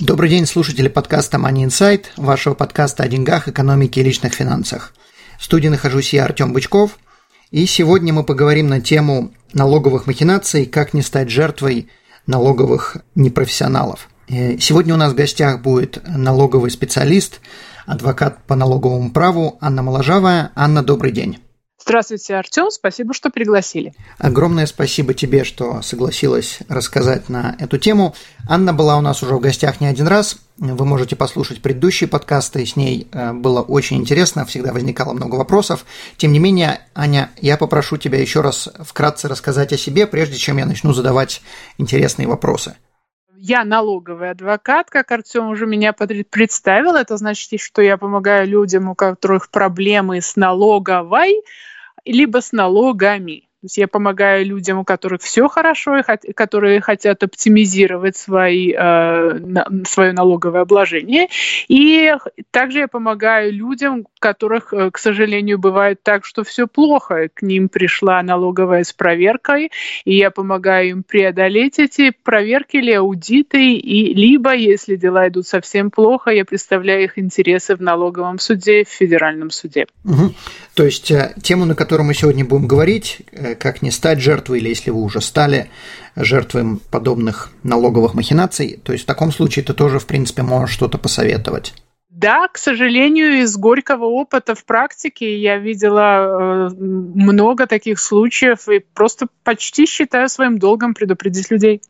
Добрый день, слушатели подкаста Money Insight, вашего подкаста о деньгах, экономике и личных финансах. В студии нахожусь я, Артем Бычков, и сегодня мы поговорим на тему налоговых махинаций, как не стать жертвой налоговых непрофессионалов. Э, сегодня у нас в гостях будет налоговый специалист, адвокат по налоговому праву Анна Моложавая. Анна, добрый день. Здравствуйте, Артем. Спасибо, что пригласили. Огромное спасибо тебе, что согласилась рассказать на эту тему. Анна была у нас уже в гостях не один раз. Вы можете послушать предыдущие подкасты, с ней э, было очень интересно, всегда возникало много вопросов. Тем не менее, Аня, я попрошу тебя еще раз вкратце рассказать о себе, прежде чем я начну задавать интересные вопросы я налоговый адвокат, как Артем уже меня представил. Это значит, что я помогаю людям, у которых проблемы с налоговой, либо с налогами. То есть я помогаю людям, у которых все хорошо, и которые хотят оптимизировать свои, э, свое налоговое обложение. И также я помогаю людям, у которых, э, к сожалению, бывает так, что все плохо. К ним пришла налоговая с проверкой, и я помогаю им преодолеть эти проверки или аудиты, и либо, если дела идут совсем плохо, я представляю их интересы в налоговом суде, в федеральном суде. Угу. То есть э, тему, на которую мы сегодня будем говорить, э, как не стать жертвой, или если вы уже стали жертвой подобных налоговых махинаций, то есть в таком случае ты тоже, в принципе, можешь что-то посоветовать. Да, к сожалению, из горького опыта в практике я видела э, много таких случаев и просто почти считаю своим долгом предупредить людей.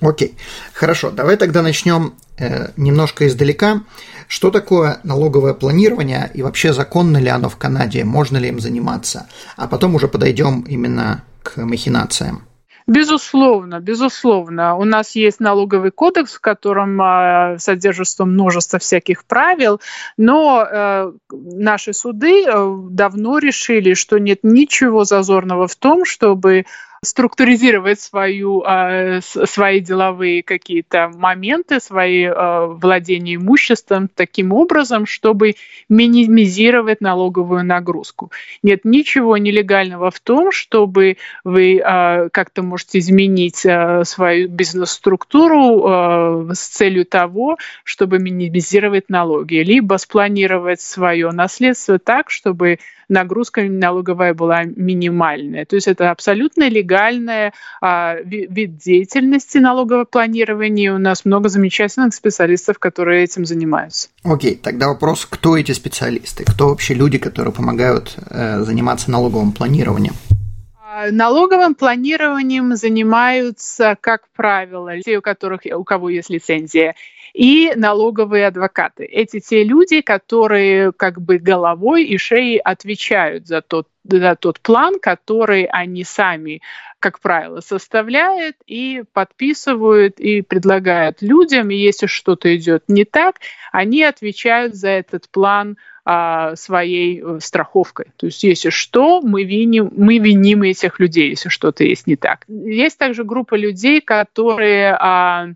Окей, хорошо, давай тогда начнем э, немножко издалека. Что такое налоговое планирование и вообще законно ли оно в Канаде, можно ли им заниматься? А потом уже подойдем именно к махинациям. Безусловно, безусловно. У нас есть налоговый кодекс, в котором э, содержится множество всяких правил, но э, наши суды э, давно решили, что нет ничего зазорного в том, чтобы структуризировать свою, а, свои деловые какие-то моменты, свои а, владения имуществом таким образом, чтобы минимизировать налоговую нагрузку. Нет ничего нелегального в том, чтобы вы а, как-то можете изменить свою бизнес-структуру с целью того, чтобы минимизировать налоги, либо спланировать свое наследство так, чтобы нагрузка налоговая была минимальная. То есть это абсолютно легальный а, вид деятельности налогового планирования. У нас много замечательных специалистов, которые этим занимаются. Окей, тогда вопрос, кто эти специалисты? Кто вообще люди, которые помогают э, заниматься налоговым планированием? А, налоговым планированием занимаются, как правило, те, у которых у кого есть лицензия, и налоговые адвокаты. Эти те люди, которые как бы головой и шеей отвечают за тот, за тот план, который они сами, как правило, составляют и подписывают и предлагают людям. И если что-то идет не так, они отвечают за этот план а, своей э, страховкой. То есть, если что, мы виним, мы виним этих людей, если что-то есть не так. Есть также группа людей, которые а,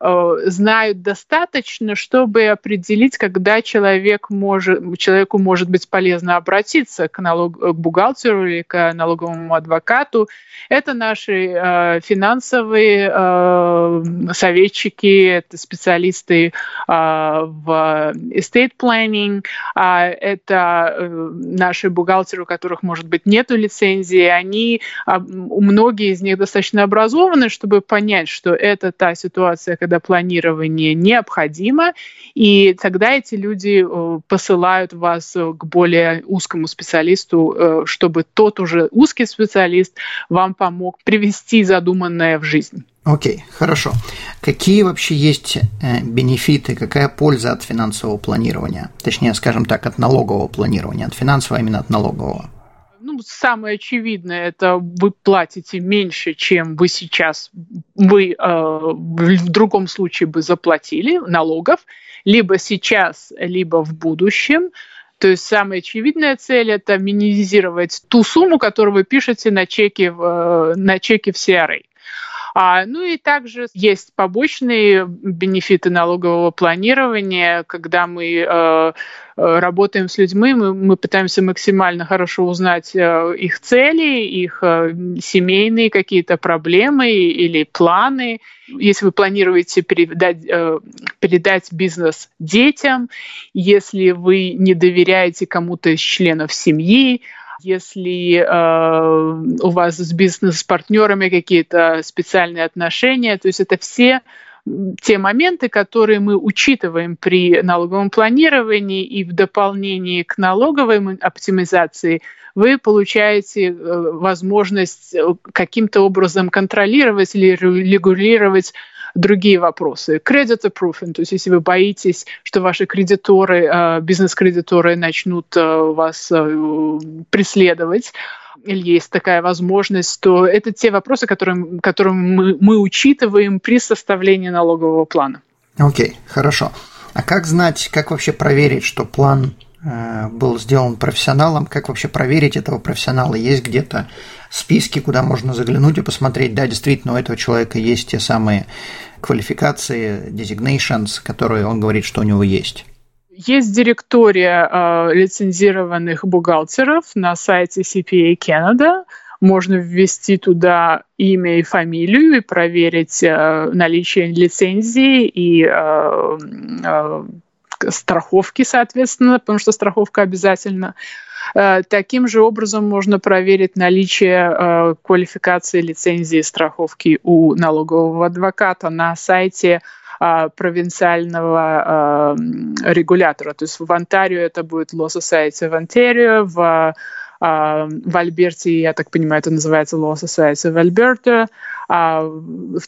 знают достаточно, чтобы определить, когда человек может, человеку может быть полезно обратиться к, налог, к бухгалтеру или к налоговому адвокату. Это наши э, финансовые э, советчики, это специалисты э, в estate planning, э, это э, наши бухгалтеры, у которых, может быть, нет лицензии. Они, э, многие из них достаточно образованы, чтобы понять, что это та ситуация, когда планирование необходимо, и тогда эти люди э, посылают вас э, к более узкому специалисту, э, чтобы тот уже узкий специалист вам помог привести задуманное в жизнь. Окей, okay, хорошо. Какие вообще есть бенефиты, какая польза от финансового планирования? Точнее, скажем так, от налогового планирования, от финансового, а именно от налогового? Ну, самое очевидное, это вы платите меньше, чем вы сейчас вы э, в другом случае бы заплатили налогов, либо сейчас, либо в будущем. То есть самая очевидная цель – это минимизировать ту сумму, которую вы пишете на чеке, в, на чеке в CRA. А, ну и также есть побочные бенефиты налогового планирования, когда мы э, э, работаем с людьми, мы, мы пытаемся максимально хорошо узнать э, их цели, их э, семейные какие-то проблемы или планы. Если вы планируете передать, э, передать бизнес детям, если вы не доверяете кому-то из членов семьи, если э, у вас с бизнес-партнерами какие-то специальные отношения, то есть это все те моменты, которые мы учитываем при налоговом планировании и в дополнении к налоговой оптимизации вы получаете э, возможность э, каким-то образом контролировать или регулировать другие вопросы. Credit approving, то есть если вы боитесь, что ваши кредиторы, э, бизнес-кредиторы начнут э, вас э, преследовать, или есть такая возможность, то это те вопросы, которые, которые мы, мы учитываем при составлении налогового плана. Окей, okay, хорошо. А как знать, как вообще проверить, что план был сделан профессионалом, как вообще проверить этого профессионала, есть где-то списки, куда можно заглянуть и посмотреть, да, действительно, у этого человека есть те самые квалификации, designations, которые он говорит, что у него есть. Есть директория э, лицензированных бухгалтеров на сайте CPA Canada. Можно ввести туда имя и фамилию и проверить э, наличие лицензии и э, э, страховки, соответственно, потому что страховка обязательно. Э, таким же образом можно проверить наличие э, квалификации лицензии страховки у налогового адвоката на сайте э, провинциального регулятора. То есть в Онтарио это будет Law Society of Ontario, в в Альберте, я так понимаю, это называется Law Society of Alberta. То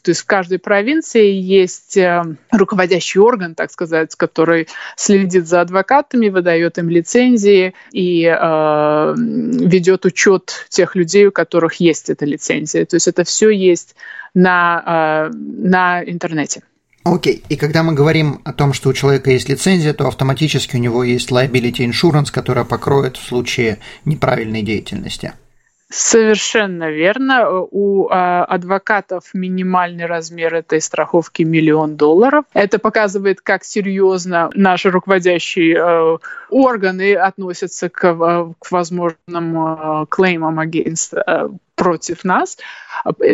есть в каждой провинции есть э, руководящий орган, так сказать, который следит за адвокатами, выдает им лицензии и э, ведет учет тех людей, у которых есть эта лицензия. То есть это все есть на, э, на интернете. Окей, и когда мы говорим о том, что у человека есть лицензия, то автоматически у него есть liability insurance, которая покроет в случае неправильной деятельности. Совершенно верно. У э, адвокатов минимальный размер этой страховки миллион долларов. Это показывает, как серьезно наши руководящие э, органы относятся к, э, к возможным э, клеймам against э, против нас.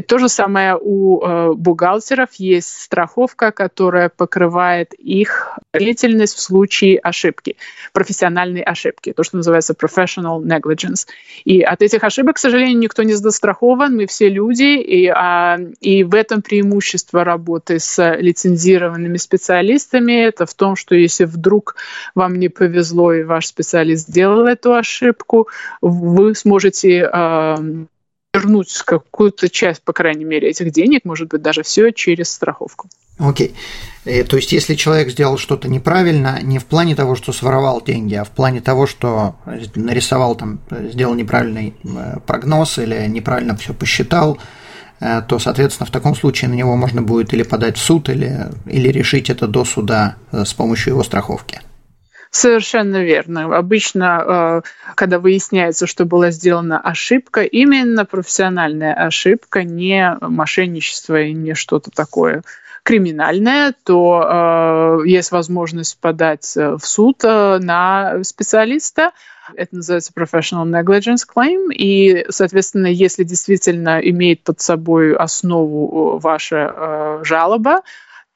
То же самое у э, бухгалтеров есть страховка, которая покрывает их деятельность в случае ошибки, профессиональной ошибки, то, что называется professional negligence. И от этих ошибок, к сожалению, никто не застрахован, мы все люди, и, а, и в этом преимущество работы с лицензированными специалистами, это в том, что если вдруг вам не повезло и ваш специалист сделал эту ошибку, вы сможете э, вернуть какую-то часть, по крайней мере, этих денег, может быть, даже все через страховку. Окей. Okay. Э, то есть, если человек сделал что-то неправильно, не в плане того, что своровал деньги, а в плане того, что нарисовал там, сделал неправильный э, прогноз или неправильно все посчитал, э, то, соответственно, в таком случае на него можно будет или подать в суд, или, или решить это до суда с помощью его страховки. Совершенно верно. Обычно, э, когда выясняется, что была сделана ошибка, именно профессиональная ошибка, не мошенничество и не что-то такое криминальное, то э, есть возможность подать э, в суд на специалиста. Это называется professional negligence claim. И, соответственно, если действительно имеет под собой основу ваша жалоба,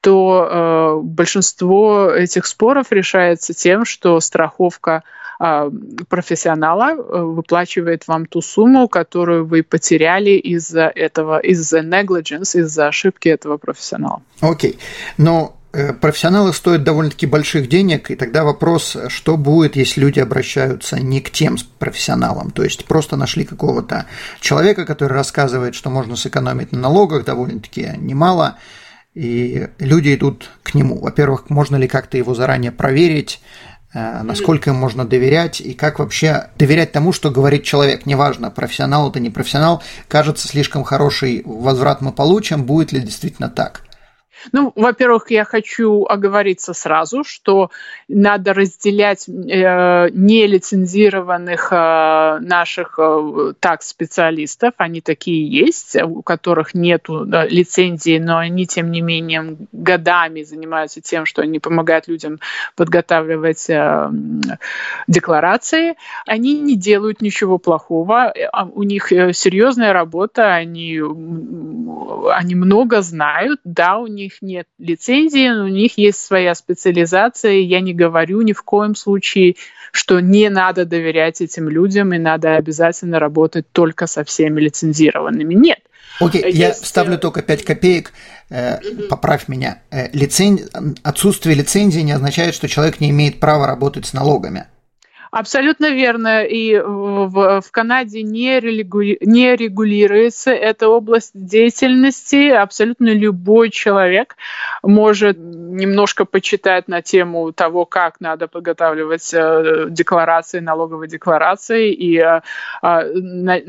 то э, большинство этих споров решается тем, что страховка э, профессионала выплачивает вам ту сумму, которую вы потеряли из-за этого, из-за negligence, из-за ошибки этого профессионала. Окей, okay. но э, профессионалы стоят довольно-таки больших денег, и тогда вопрос, что будет, если люди обращаются не к тем профессионалам, то есть просто нашли какого-то человека, который рассказывает, что можно сэкономить на налогах довольно-таки немало, и люди идут к нему. Во-первых, можно ли как-то его заранее проверить, э, насколько им можно доверять и как вообще доверять тому, что говорит человек. Неважно, профессионал это не профессионал, кажется, слишком хороший возврат мы получим, будет ли действительно так. Ну, во-первых, я хочу оговориться сразу, что надо разделять э, нелицензированных э, наших э, такс-специалистов. Они такие есть, у которых нет э, лицензии, но они, тем не менее, годами занимаются тем, что они помогают людям подготавливать э, декларации. Они не делают ничего плохого. А у них э, серьезная работа, они, они много знают. Да, у них них нет лицензии, но у них есть своя специализация. Я не говорю ни в коем случае, что не надо доверять этим людям и надо обязательно работать только со всеми лицензированными. Нет. Окей, okay, я вставлю только 5 копеек, э, поправь меня. Э, лицен... Отсутствие лицензии не означает, что человек не имеет права работать с налогами. Абсолютно верно. И в, в Канаде не, регули, не регулируется эта область деятельности. Абсолютно любой человек может немножко почитать на тему того, как надо подготавливать э, декларации, налоговые декларации и э, э,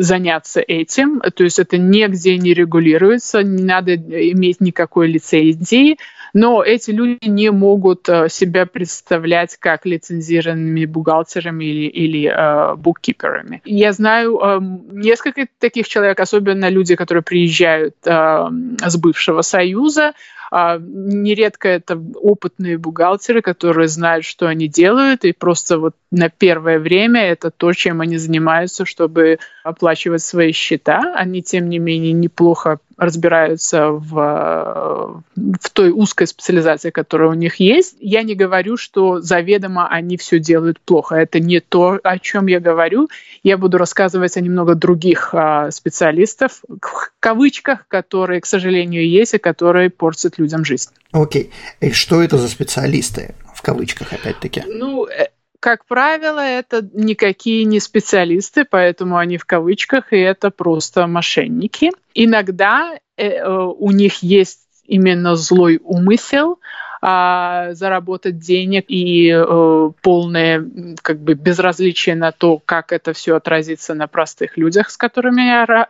заняться этим. То есть это нигде не регулируется, не надо иметь никакой лицензии но эти люди не могут э, себя представлять как лицензированными бухгалтерами или, или э, буккиперами. Я знаю э, несколько таких человек, особенно люди, которые приезжают э, с бывшего Союза, нередко это опытные бухгалтеры, которые знают, что они делают, и просто вот на первое время это то, чем они занимаются, чтобы оплачивать свои счета. Они, тем не менее, неплохо разбираются в, в той узкой специализации, которая у них есть. Я не говорю, что заведомо они все делают плохо. Это не то, о чем я говорю. Я буду рассказывать о немного других а, специалистов, в кавычках, которые, к сожалению, есть и которые портят людям жизнь. Окей. Okay. И что это за специалисты? В кавычках, опять-таки. Ну, э, как правило, это никакие не специалисты, поэтому они в кавычках, и это просто мошенники. Иногда э, э у них есть именно злой умысел, а, заработать денег и э, полное как бы безразличие на то, как это все отразится на простых людях, с которыми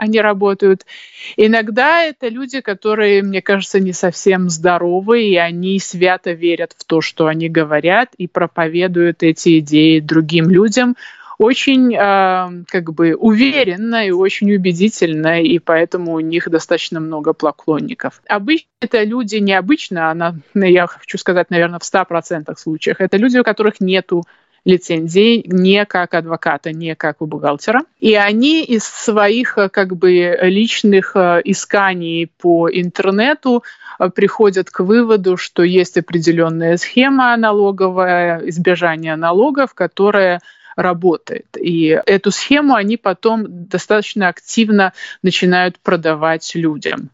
они работают. Иногда это люди, которые, мне кажется, не совсем здоровы, и они свято верят в то, что они говорят, и проповедуют эти идеи другим людям, очень э, как бы уверенно и очень убедительно, и поэтому у них достаточно много поклонников. Обычно это люди необычно, она, я хочу сказать, наверное, в 100% случаях, это люди, у которых нету лицензии не как адвоката, не как у бухгалтера. И они из своих как бы личных э, исканий по интернету э, приходят к выводу, что есть определенная схема налоговая, избежания налогов, которая работает. И эту схему они потом достаточно активно начинают продавать людям.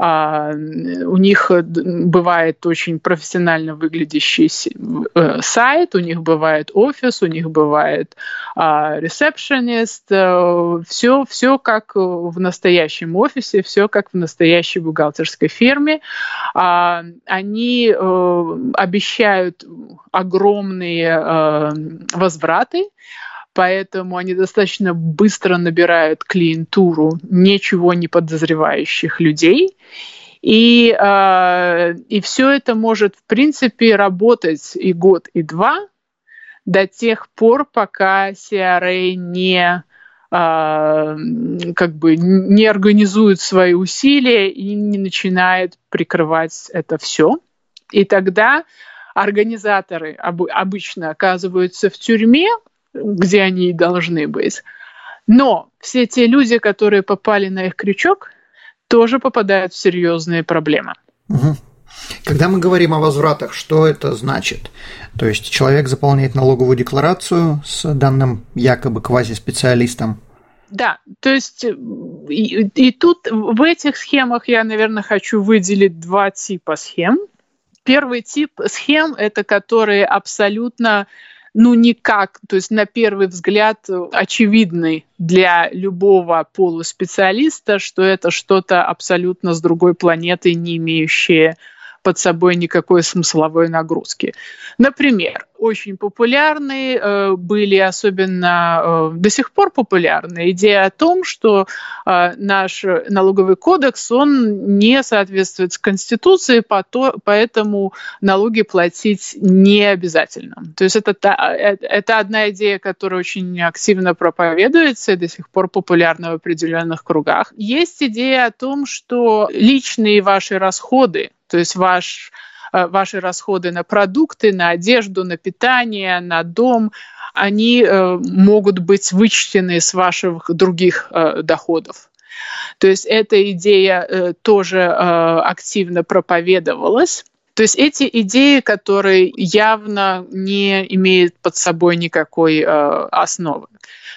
А, у них э, бывает очень профессионально выглядящий э, сайт, у них бывает офис, у них бывает ресепшенист, все, все как в настоящем офисе, все как в настоящей бухгалтерской фирме. А, они э, обещают огромные возвраты, поэтому они достаточно быстро набирают клиентуру ничего не подозревающих людей. И, э, и все это может, в принципе, работать и год, и два до тех пор, пока CRA не э, как бы не организует свои усилия и не начинает прикрывать это все. И тогда организаторы об, обычно оказываются в тюрьме, где они и должны быть. Но все те люди, которые попали на их крючок, тоже попадают в серьезные проблемы. Угу. Когда мы говорим о возвратах, что это значит? То есть человек заполняет налоговую декларацию с данным якобы квазиспециалистом. Да, то есть и, и тут в этих схемах я, наверное, хочу выделить два типа схем. Первый тип схем – это которые абсолютно ну никак, то есть на первый взгляд очевидный для любого полуспециалиста, что это что-то абсолютно с другой планеты, не имеющее под собой никакой смысловой нагрузки. Например, очень популярны э, были, особенно э, до сих пор популярны, идея о том, что э, наш налоговый кодекс, он не соответствует Конституции, поэтому налоги платить не обязательно. То есть это, это одна идея, которая очень активно проповедуется и до сих пор популярна в определенных кругах. Есть идея о том, что личные ваши расходы, то есть ваш Э, ваши расходы на продукты, на одежду, на питание, на дом, они э, могут быть вычтены с ваших других э, доходов. То есть эта идея тоже активно проповедовалась. То есть эти идеи, которые явно не имеют под собой никакой основы.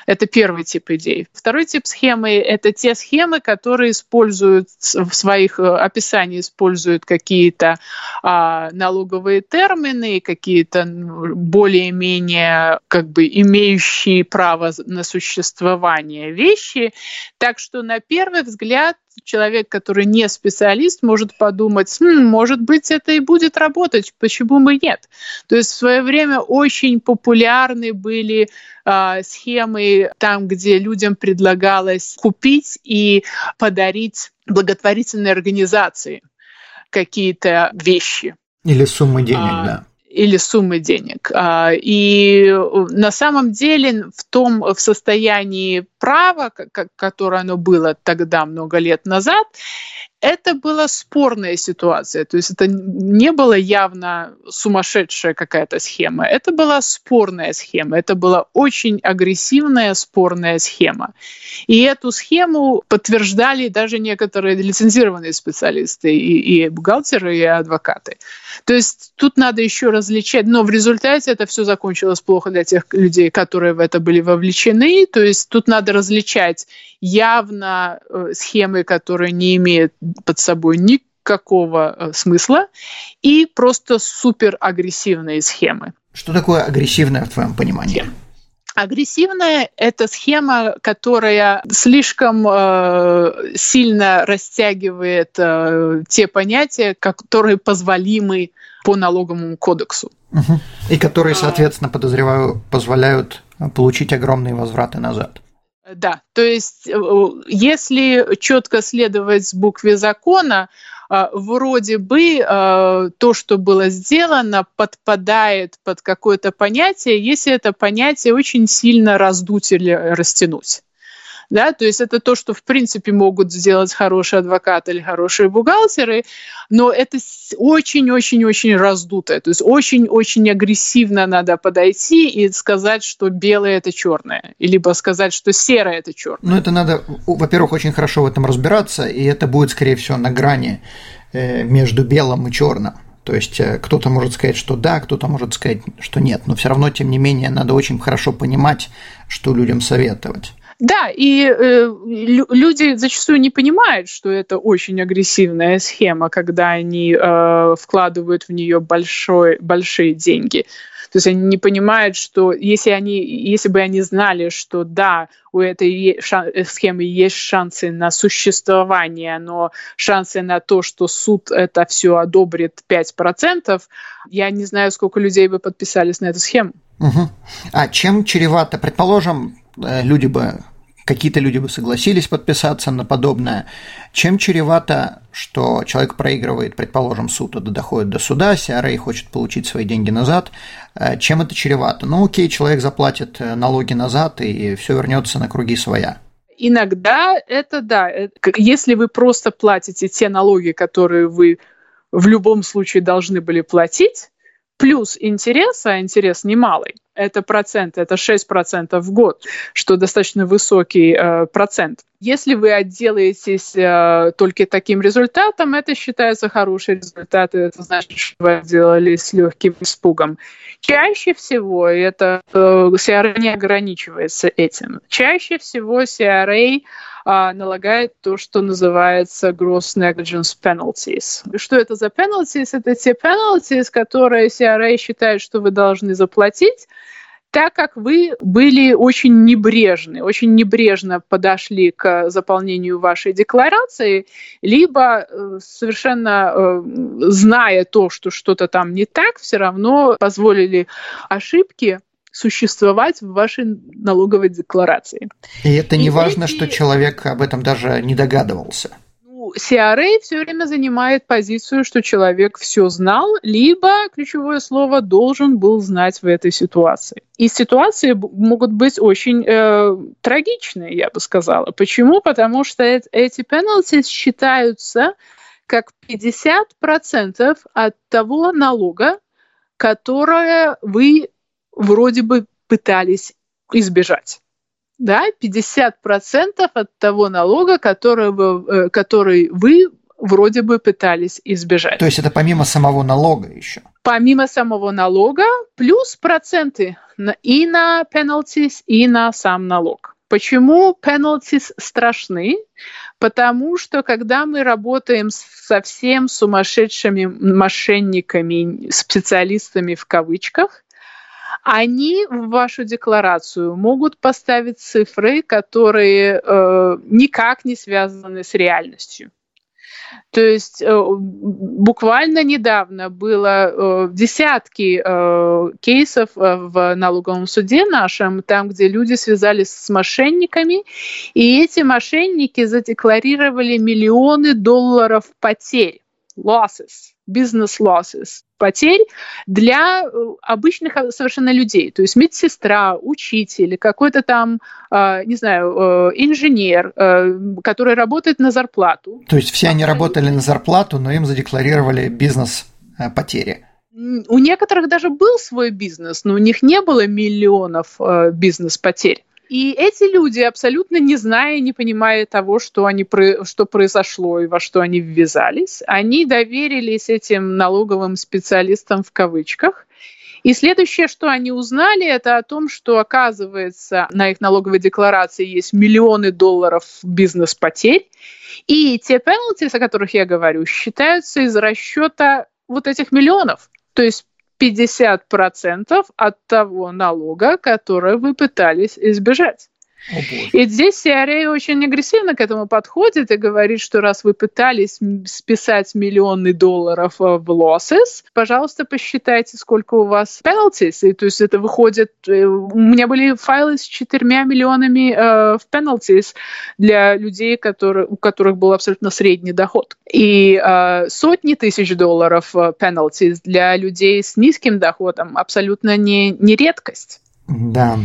Это первый тип идей. Второй тип схемы – это те схемы, которые используют в своих э, описаниях используют какие-то а, налоговые термины, какие-то более-менее как бы имеющие право на существование вещи. Так что на первый взгляд человек, который не специалист, может подумать, хм, может быть, это и будет работать, почему бы нет? То есть в свое время очень популярны были э, схемы там, где людям предлагалось купить и подарить благотворительной организации какие-то вещи. Или суммы денег, а, да или суммы денег. А, и на самом деле в том в состоянии права, которое оно было тогда много лет назад, это была спорная ситуация. То есть это не была явно сумасшедшая какая-то схема. Это была спорная схема. Это была очень агрессивная спорная схема. И эту схему подтверждали даже некоторые лицензированные специалисты, и, и бухгалтеры, и адвокаты. То есть тут надо еще различать. Но в результате это все закончилось плохо для тех людей, которые в это были вовлечены. То есть тут надо различать явно э, схемы, которые не имеют под собой никакого э, смысла, и просто супер агрессивные схемы. Что такое агрессивная в твоем понимании? Агрессивная – это схема, которая слишком э, сильно растягивает э, те понятия, которые позволимы по налоговому кодексу. Угу. И которые, соответственно, подозреваю, позволяют получить огромные возвраты назад. Да, то есть э, если четко следовать букве закона, э, вроде бы э, то, что было сделано, подпадает под какое-то понятие, если это понятие очень сильно раздуть или растянуть да, то есть это то, что в принципе могут сделать хорошие адвокаты или хорошие бухгалтеры, но это очень-очень-очень раздутое, то есть очень-очень агрессивно надо подойти и сказать, что белое это черное, либо сказать, что серое это черное. Ну это надо, во-первых, очень хорошо в этом разбираться, и это будет, скорее всего, на грани э, между белым и черным. То есть э, кто-то может сказать, что да, кто-то может сказать, что нет, но все равно, тем не менее, надо очень хорошо понимать, что людям советовать. Да, и э, люди зачастую не понимают, что это очень агрессивная схема, когда они э, вкладывают в нее большой, большие деньги. То есть они не понимают, что если, они, если бы они знали, что да, у этой э, схемы есть шансы на существование, но шансы на то, что суд это все одобрит 5%, я не знаю, сколько людей бы подписались на эту схему. Угу. А чем чревато? Предположим, э, люди бы какие-то люди бы согласились подписаться на подобное. Чем чревато, что человек проигрывает, предположим, суд, это доходит до суда, CRA хочет получить свои деньги назад, э, чем это чревато? Ну окей, человек заплатит э, налоги назад, и все вернется на круги своя. Иногда это да. Э, если вы просто платите те налоги, которые вы в любом случае должны были платить, плюс интерес, а интерес немалый, это процент, это 6% в год, что достаточно высокий э, процент. Если вы отделаетесь э, только таким результатом, это считается хороший результат, это значит, что вы отделались с легким испугом. Чаще всего это э, CRA не ограничивается этим. Чаще всего CRA а, налагает то, что называется gross negligence penalties. Что это за penalties? Это те penalties, которые CRA считает, что вы должны заплатить, так как вы были очень небрежны, очень небрежно подошли к заполнению вашей декларации, либо э, совершенно э, зная то, что что-то там не так, все равно позволили ошибки существовать в вашей налоговой декларации. И это не И важно, эти... что человек об этом даже не догадывался. CRA все время занимает позицию, что человек все знал, либо, ключевое слово, должен был знать в этой ситуации. И ситуации могут быть очень э, трагичные, я бы сказала. Почему? Потому что эти penalties считаются как 50% от того налога, которое вы вроде бы пытались избежать да, 50% от того налога, который вы, э, который вы вроде бы пытались избежать. То есть это помимо самого налога еще? Помимо самого налога, плюс проценты и на penalties, и на сам налог. Почему penalties страшны? Потому что когда мы работаем совсем сумасшедшими мошенниками, специалистами в кавычках, они в вашу декларацию могут поставить цифры, которые э, никак не связаны с реальностью. То есть э, буквально недавно было э, десятки э, кейсов э, в налоговом суде нашем, там, где люди связались с мошенниками, и эти мошенники задекларировали миллионы долларов потерь, losses, losses потерь для э, обычных э, совершенно людей. То есть медсестра, учитель, какой-то там, э, не знаю, инженер, который работает на зарплату. То есть все они работали на зарплату, но им задекларировали бизнес потери. У некоторых даже был свой бизнес, но у них не было миллионов бизнес-потерь. И эти люди, абсолютно не зная, не понимая того, что, они, что произошло и во что они ввязались, они доверились этим налоговым специалистам в кавычках. И следующее, что они узнали, это о том, что, оказывается, на их налоговой декларации есть миллионы долларов бизнес-потерь. И те penalties, о которых я говорю, считаются из расчета вот этих миллионов. То есть 50% от того налога, который вы пытались избежать. И здесь CRA очень агрессивно к этому подходит и говорит, что раз вы пытались списать миллионы долларов э, в losses, пожалуйста, посчитайте, сколько у вас penalties. И, то есть это выходит... Э, у меня были файлы с четырьмя миллионами э, в penalties для людей, которые, у которых был абсолютно средний доход. И э, сотни тысяч долларов э, penalties для людей с низким доходом абсолютно не, не редкость. Да.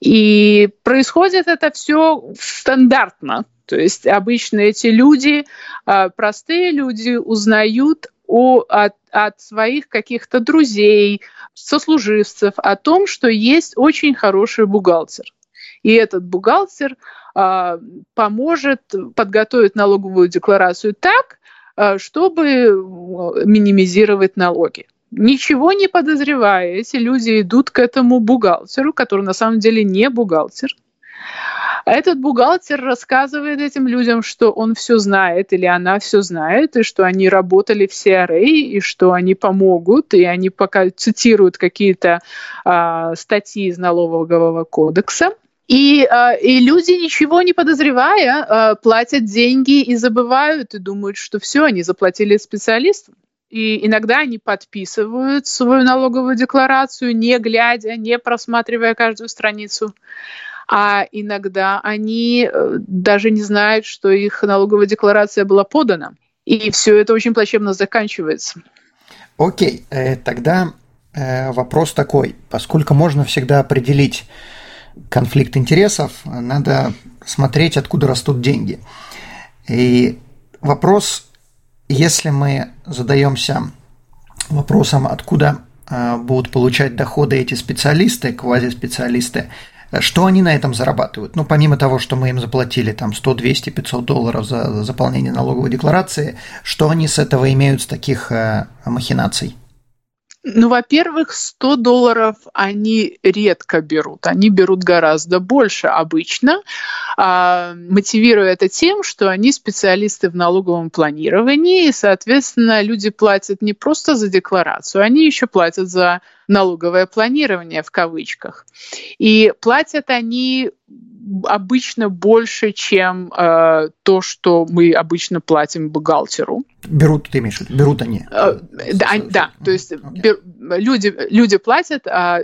И происходит это все стандартно. То есть обычно эти люди, а, простые люди, узнают о, от, от своих каких-то друзей, сослуживцев о том, что есть очень хороший бухгалтер. И этот бухгалтер э, поможет подготовить налоговую декларацию так, э, чтобы минимизировать налоги ничего не подозревая, эти люди идут к этому бухгалтеру, который на самом деле не бухгалтер. Этот бухгалтер рассказывает этим людям, что он все знает или она все знает, и что они работали в CRA, и что они помогут, и они пока цитируют какие-то а, статьи из налогового кодекса. И, а, и люди, ничего не подозревая, а, платят деньги и забывают, и думают, что все, они заплатили специалистам. И иногда они подписывают свою налоговую декларацию, не глядя, не просматривая каждую страницу. А иногда они э, даже не знают, что их налоговая декларация была подана. И все это очень плачевно заканчивается. Окей, э, тогда э, вопрос такой. Поскольку можно всегда определить конфликт интересов, надо смотреть, откуда растут деньги. И вопрос если мы задаемся вопросом, откуда э, будут получать доходы эти специалисты, квазиспециалисты, что они на этом зарабатывают? Ну, помимо того, что мы им заплатили там 100, 200, 500 долларов за заполнение налоговой декларации, что они с этого имеют с таких э, махинаций? Ну, во-первых, 100 долларов они редко берут. Они берут гораздо больше обычно, а, мотивируя это тем, что они специалисты в налоговом планировании, и, соответственно, люди платят не просто за декларацию, они еще платят за налоговое планирование в кавычках. И платят они обычно больше, чем э, то, что мы обычно платим бухгалтеру. Берут, ты имеешь в виду, берут они? Э, да, да, то есть бер, люди, люди платят, а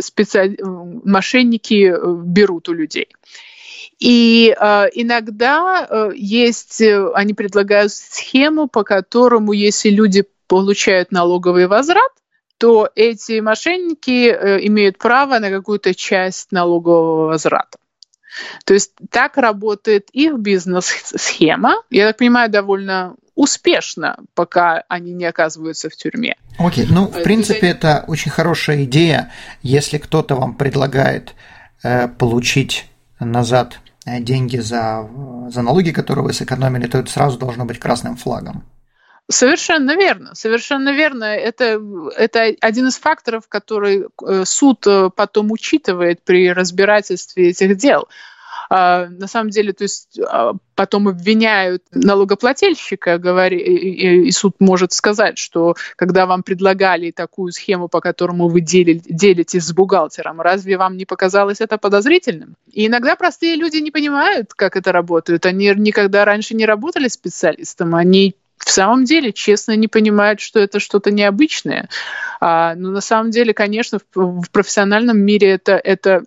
специ... мошенники э, берут у людей. И э, иногда э, есть, э, они предлагают схему, по которому, если люди получают налоговый возврат, то эти мошенники э, имеют право на какую-то часть налогового возврата. То есть так работает их бизнес-схема. Я так понимаю, довольно успешно, пока они не оказываются в тюрьме. Окей, okay. ну, в принципе, это очень хорошая идея, если кто-то вам предлагает э, получить назад э, деньги за, за налоги, которые вы сэкономили, то это сразу должно быть красным флагом. Совершенно верно, совершенно верно. Это, это один из факторов, который э, суд э, потом учитывает при разбирательстве этих дел. А, на самом деле, то есть а, потом обвиняют налогоплательщика, и, суд может сказать, что когда вам предлагали такую схему, по которому вы делили, делитесь с бухгалтером, разве вам не показалось это подозрительным? И иногда простые люди не понимают, как это работает. Они никогда раньше не работали специалистом, они в самом деле честно не понимают, что это что-то необычное. А, но на самом деле, конечно, в, в профессиональном мире это, это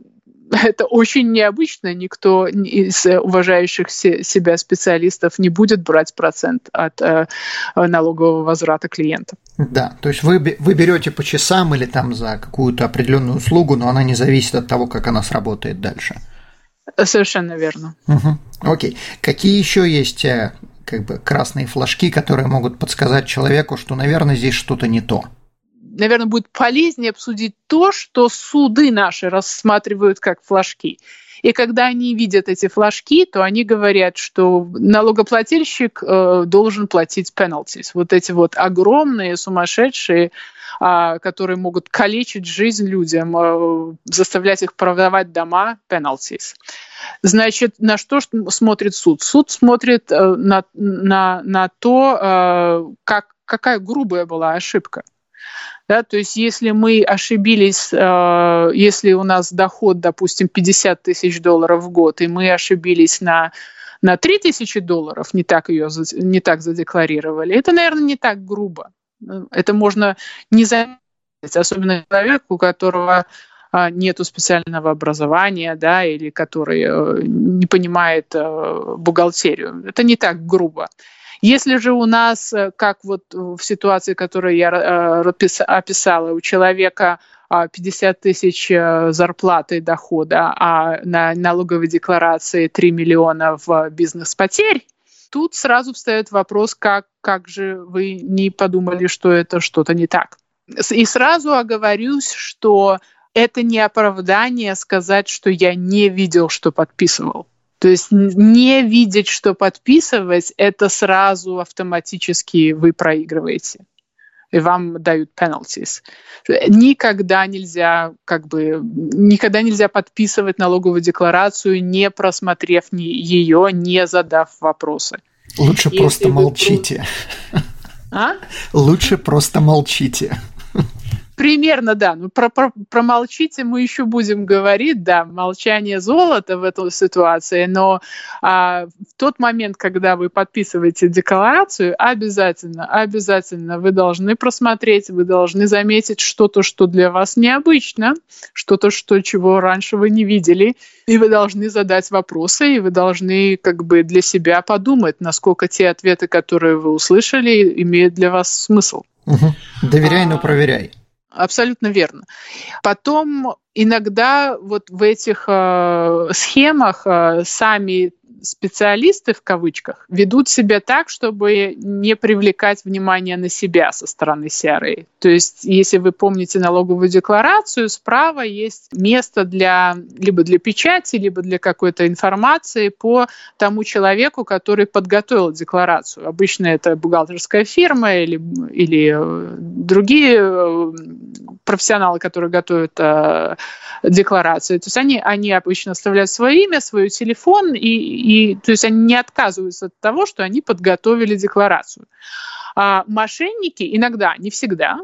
это очень необычно. Никто из уважающих себя специалистов не будет брать процент от э, налогового возврата клиента. Да, то есть вы, вы берете по часам или там за какую-то определенную услугу, но она не зависит от того, как она сработает дальше. Совершенно верно. Угу. Окей. Какие еще есть э, как бы красные флажки, которые могут подсказать человеку, что, наверное, здесь что-то не то? Наверное, будет полезнее обсудить то, что суды наши рассматривают как флажки. И когда они видят эти флажки, то они говорят, что налогоплательщик э, должен платить penalties. Вот эти вот огромные, сумасшедшие которые могут калечить жизнь людям, а, заставлять их продавать дома, penalties. Значит, на что смотрит суд? Суд смотрит э, на, на, на то, э, как, какая грубая была ошибка. Да, то есть если мы ошибились, э, если у нас доход, допустим, 50 тысяч долларов в год, и мы ошибились на на 3 тысячи долларов, не так ее не так задекларировали, это, наверное, не так грубо. Это можно не заметить, особенно человек, у которого а, нет специального образования, да, или который э, не понимает э, бухгалтерию. Это не так грубо. Если же у нас, э, как вот в ситуации, которую я описала, у человека 50 а, тысяч зарплаты и дохода, а на налоговой декларации 3 миллиона в бизнес-потерь, тут сразу встает вопрос, как, как же вы не подумали, что это что-то не так. И сразу оговорюсь, что это не оправдание сказать, что я не видел, что подписывал. То есть не видеть, что подписывать, это сразу автоматически вы проигрываете и вам дают penalties. Никогда нельзя, как бы, никогда нельзя подписывать налоговую декларацию, не просмотрев ее, не задав вопросы. Лучше Если просто молчите. А? Лучше просто молчите. Примерно, да. Ну, про, про, промолчите мы еще будем говорить, да, молчание золота в этой ситуации, но а, в тот момент, когда вы подписываете декларацию, обязательно, обязательно вы должны просмотреть, вы должны заметить что-то, что для вас необычно, что-то, что, чего раньше вы не видели, и вы должны задать вопросы, и вы должны как бы для себя подумать, насколько те ответы, которые вы услышали, имеют для вас смысл. Угу. Доверяй, но проверяй. Абсолютно верно. Потом иногда вот в этих э, схемах э, сами специалисты в кавычках ведут себя так, чтобы не привлекать внимание на себя со стороны CRA. То есть, если вы помните налоговую декларацию, справа есть место для либо для печати, либо для какой-то информации по тому человеку, который подготовил декларацию. Обычно это бухгалтерская фирма или, или э, другие э, профессионалы, которые готовят э, декларацию. То есть они, они обычно оставляют свое имя, свой телефон, и, и то есть они не отказываются от того, что они подготовили декларацию. А мошенники иногда, не всегда,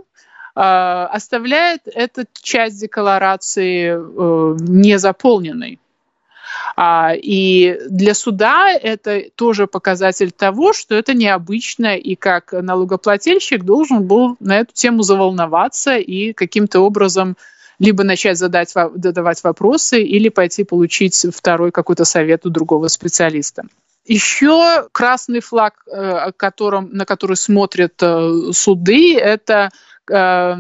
а, оставляют эту часть декларации э, незаполненной. А, и для суда это тоже показатель того, что это необычно, и как налогоплательщик должен был на эту тему заволноваться и каким-то образом либо начать задать, задавать вопросы, или пойти получить второй какой-то совет у другого специалиста. Еще красный флаг, э, которым, на который смотрят э, суды, это э,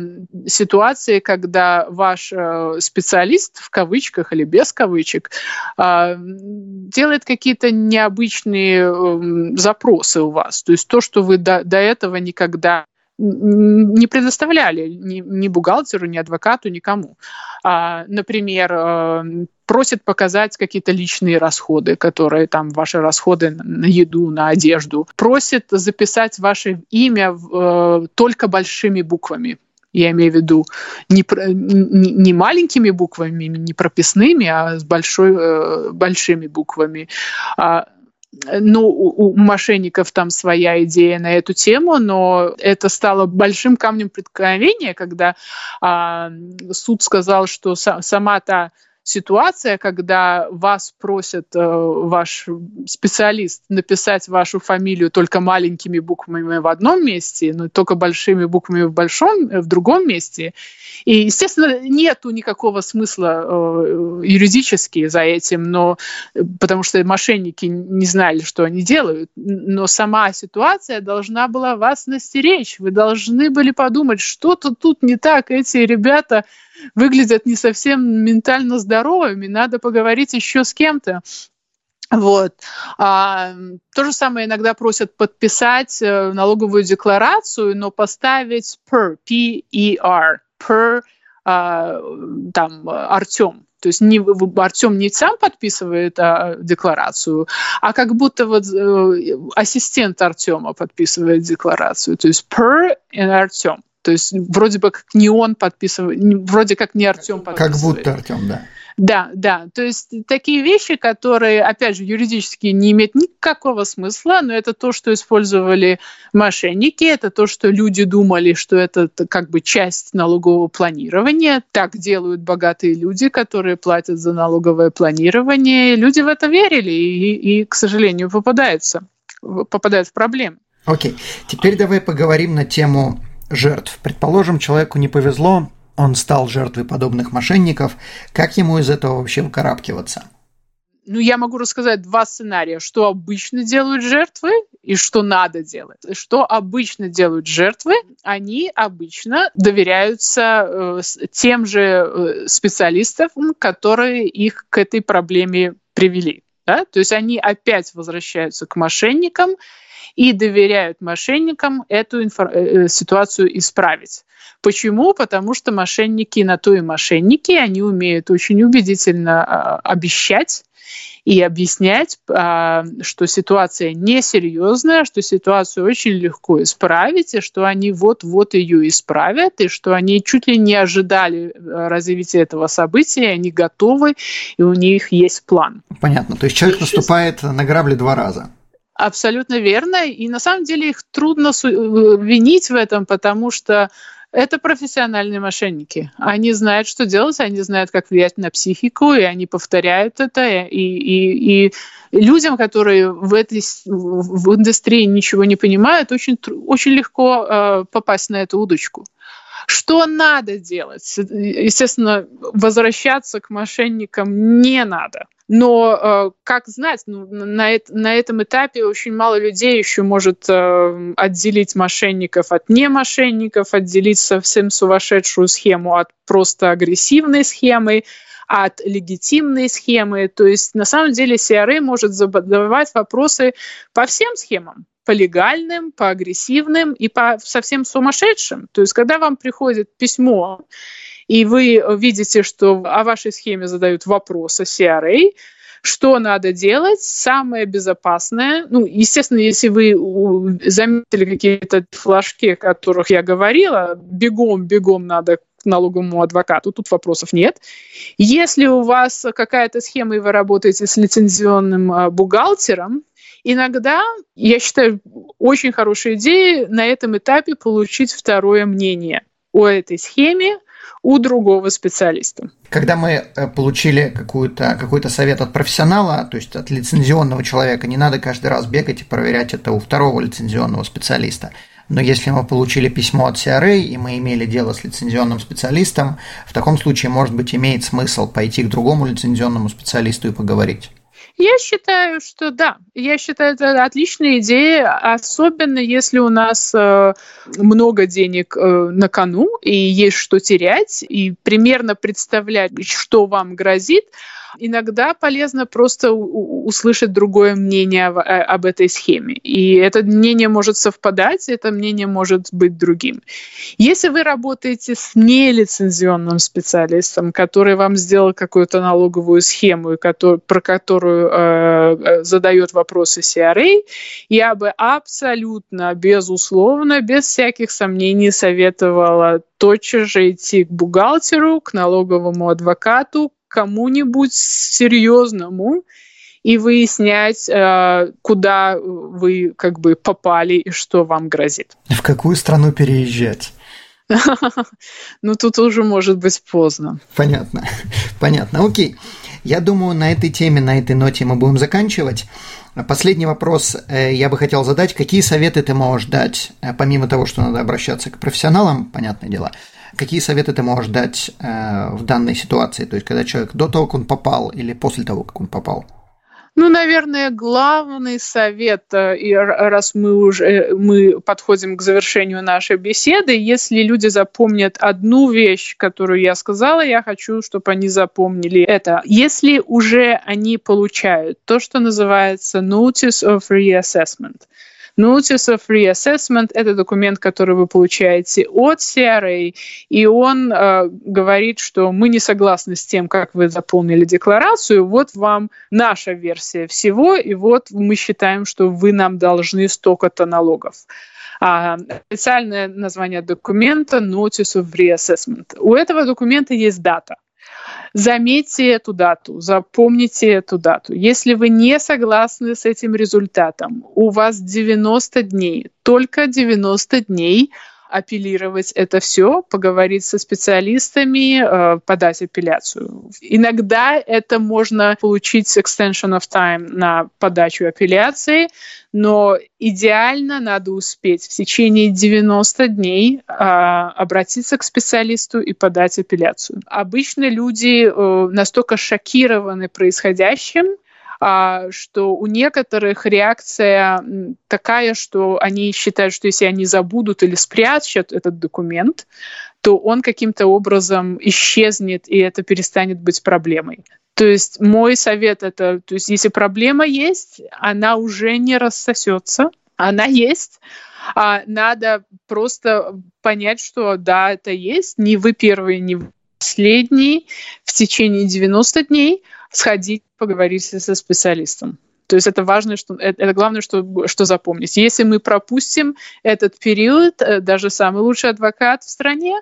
ситуации, когда ваш специалист, в кавычках или без кавычек, делает какие-то необычные эм, запросы у вас. То есть то, что вы до, до этого никогда не предоставляли ни, ни бухгалтеру, ни адвокату, никому. А, например, э, просят показать какие-то личные расходы, которые там ваши расходы на еду, на одежду. Просят записать ваше имя э, только большими буквами. Я имею в виду не, не, не маленькими буквами, не прописными, а с большой, э, большими буквами. А, ну, у мошенников там своя идея на эту тему, но это стало большим камнем преткновения, когда а, суд сказал, что сама та ситуация, когда вас просит э, ваш специалист написать вашу фамилию только маленькими буквами в одном месте, но только большими буквами в большом, в другом месте. И, естественно, нету никакого смысла э, юридически за этим, но потому что мошенники не знали, что они делают. Но сама ситуация должна была вас настеречь. Вы должны были подумать, что-то тут не так. Эти ребята выглядят не совсем ментально здоровыми, надо поговорить еще с кем-то. Вот. А, то же самое иногда просят подписать э, налоговую декларацию, но поставить per, P-E-R, per, а, там, Артем. То есть не, Артем не сам подписывает а, декларацию, а как будто вот э, ассистент Артема подписывает декларацию. То есть per и Артем. То есть вроде бы как не он подписывает, вроде как не Артем подписывает. Как будто Артем, да. Да, да. То есть такие вещи, которые, опять же, юридически не имеют никакого смысла, но это то, что использовали мошенники, это то, что люди думали, что это как бы часть налогового планирования. Так делают богатые люди, которые платят за налоговое планирование. Люди в это верили и, и к сожалению, попадаются, попадают в проблемы. Окей, теперь давай поговорим на тему жертв. Предположим, человеку не повезло, он стал жертвой подобных мошенников. Как ему из этого вообще выкарабкиваться? Ну, я могу рассказать два сценария, что обычно делают жертвы и что надо делать. Что обычно делают жертвы? Они обычно доверяются э, тем же э, специалистам, которые их к этой проблеме привели. Да? То есть они опять возвращаются к мошенникам и доверяют мошенникам эту инфор- э, э, ситуацию исправить. Почему? Потому что мошенники на то и мошенники, они умеют очень убедительно а, обещать и объяснять, а, что ситуация несерьезная, что ситуацию очень легко исправить, и что они вот-вот ее исправят, и что они чуть ли не ожидали э, развития этого события, они готовы, и у них есть план. Понятно. То есть человек наступает на грабли два раза. Абсолютно верно. И на самом деле их трудно э, винить в этом, потому что это профессиональные мошенники. Они знают, что делать, они знают, как влиять на психику, и они повторяют это. И, и, и людям, которые в этой в индустрии ничего не понимают, очень, очень легко э, попасть на эту удочку. Что надо делать? Естественно, возвращаться к мошенникам не надо. Но э, как знать, ну, на, на этом этапе очень мало людей еще может э, отделить мошенников от немошенников, отделить совсем сумасшедшую схему от просто агрессивной схемы. от легитимной схемы. То есть на самом деле CRA может задавать вопросы по всем схемам по легальным, по агрессивным и по совсем сумасшедшим. То есть, когда вам приходит письмо, и вы видите, что о вашей схеме задают вопросы CRA, что надо делать, самое безопасное. Ну, естественно, если вы заметили какие-то флажки, о которых я говорила, бегом, бегом надо к налоговому адвокату, тут вопросов нет. Если у вас какая-то схема, и вы работаете с лицензионным а, бухгалтером, иногда, я считаю, очень хорошая идея на этом этапе получить второе мнение о этой схеме, у другого специалиста. Когда мы э, получили какой-то какой совет от профессионала, то есть от лицензионного человека, не надо каждый раз бегать и проверять это у второго лицензионного специалиста. Но если мы получили письмо от CRA, и мы имели дело с лицензионным специалистом, в таком случае, может быть, имеет смысл пойти к другому лицензионному специалисту и поговорить. Я считаю, что да. Я считаю, это отличная идея, особенно если у нас э, много денег э, на кону и есть что терять, и примерно представлять, что вам грозит иногда полезно просто услышать другое мнение э, об этой схеме. И это мнение может совпадать, это мнение может быть другим. Если вы работаете с нелицензионным специалистом, который вам сделал какую-то налоговую схему, про которую э, э, задает вопросы CRA, я бы абсолютно, безусловно, без всяких сомнений советовала тотчас же идти к бухгалтеру, к налоговому адвокату, кому-нибудь серьезному и выяснять, э, куда вы как бы попали и что вам грозит. В какую страну переезжать? Ну, тут уже может быть поздно. Понятно. Понятно. Окей. Я думаю, на этой теме, на этой ноте мы будем заканчивать. Последний вопрос э, я бы хотел задать. Какие советы ты можешь дать, э, помимо того, что надо обращаться к профессионалам, понятное дело, Какие советы ты можешь дать э, в данной ситуации? То есть, когда человек до того, как он попал, или после того, как он попал? Ну, наверное, главный совет, э, и раз мы уже э, мы подходим к завершению нашей беседы, если люди запомнят одну вещь, которую я сказала, я хочу, чтобы они запомнили это. Если уже они получают то, что называется Notice of Reassessment – Notice of Reassessment – это документ, который вы получаете от CRA, и он э, говорит, что мы не согласны с тем, как вы заполнили декларацию, вот вам наша версия всего, и вот мы считаем, что вы нам должны столько-то налогов. А, официальное название документа Notice of Reassessment. У этого документа есть дата – Заметьте эту дату, запомните эту дату. Если вы не согласны с этим результатом, у вас 90 дней, только 90 дней апеллировать это все, поговорить со специалистами, э, подать апелляцию. Иногда это можно получить extension of time на подачу апелляции, но идеально надо успеть в течение 90 дней э, обратиться к специалисту и подать апелляцию. Обычно люди э, настолько шокированы происходящим, а, что у некоторых реакция такая, что они считают, что если они забудут или спрячут этот документ, то он каким-то образом исчезнет, и это перестанет быть проблемой. То есть мой совет это, то есть если проблема есть, она уже не рассосется, она есть, а надо просто понять, что да, это есть, не вы первый, не вы последний, в течение 90 дней сходить поговорить со специалистом. То есть это важно, что это, это главное, что, что запомнить. Если мы пропустим этот период, э, даже самый лучший адвокат в стране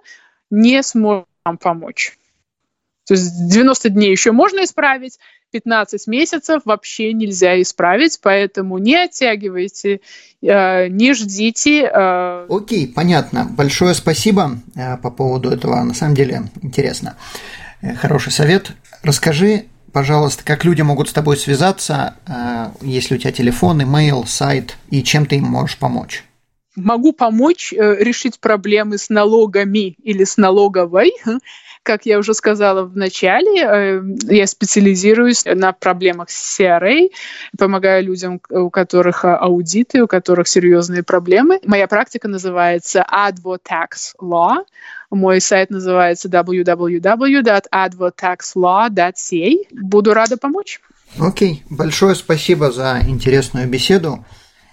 не сможет нам помочь. То есть 90 дней еще можно исправить, 15 месяцев вообще нельзя исправить, поэтому не оттягивайте, э, не ждите. Э. Окей, понятно. Большое спасибо по поводу этого. На самом деле интересно. Хороший совет. Расскажи пожалуйста, как люди могут с тобой связаться, э, если у тебя телефон, имейл, сайт, и чем ты им можешь помочь? Могу помочь э, решить проблемы с налогами или с налоговой. Как я уже сказала в начале, э, я специализируюсь на проблемах с CRA, помогаю людям, у которых аудиты, у которых серьезные проблемы. Моя практика называется Advo Tax Law. Мой сайт называется www.advotaxlaw.ca. Буду рада помочь. Окей, okay. большое спасибо за интересную беседу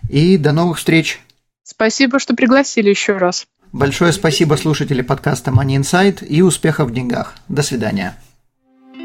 и до новых встреч. Спасибо, что пригласили еще раз. Большое спасибо слушатели подкаста Money Insight и успехов в деньгах. До свидания.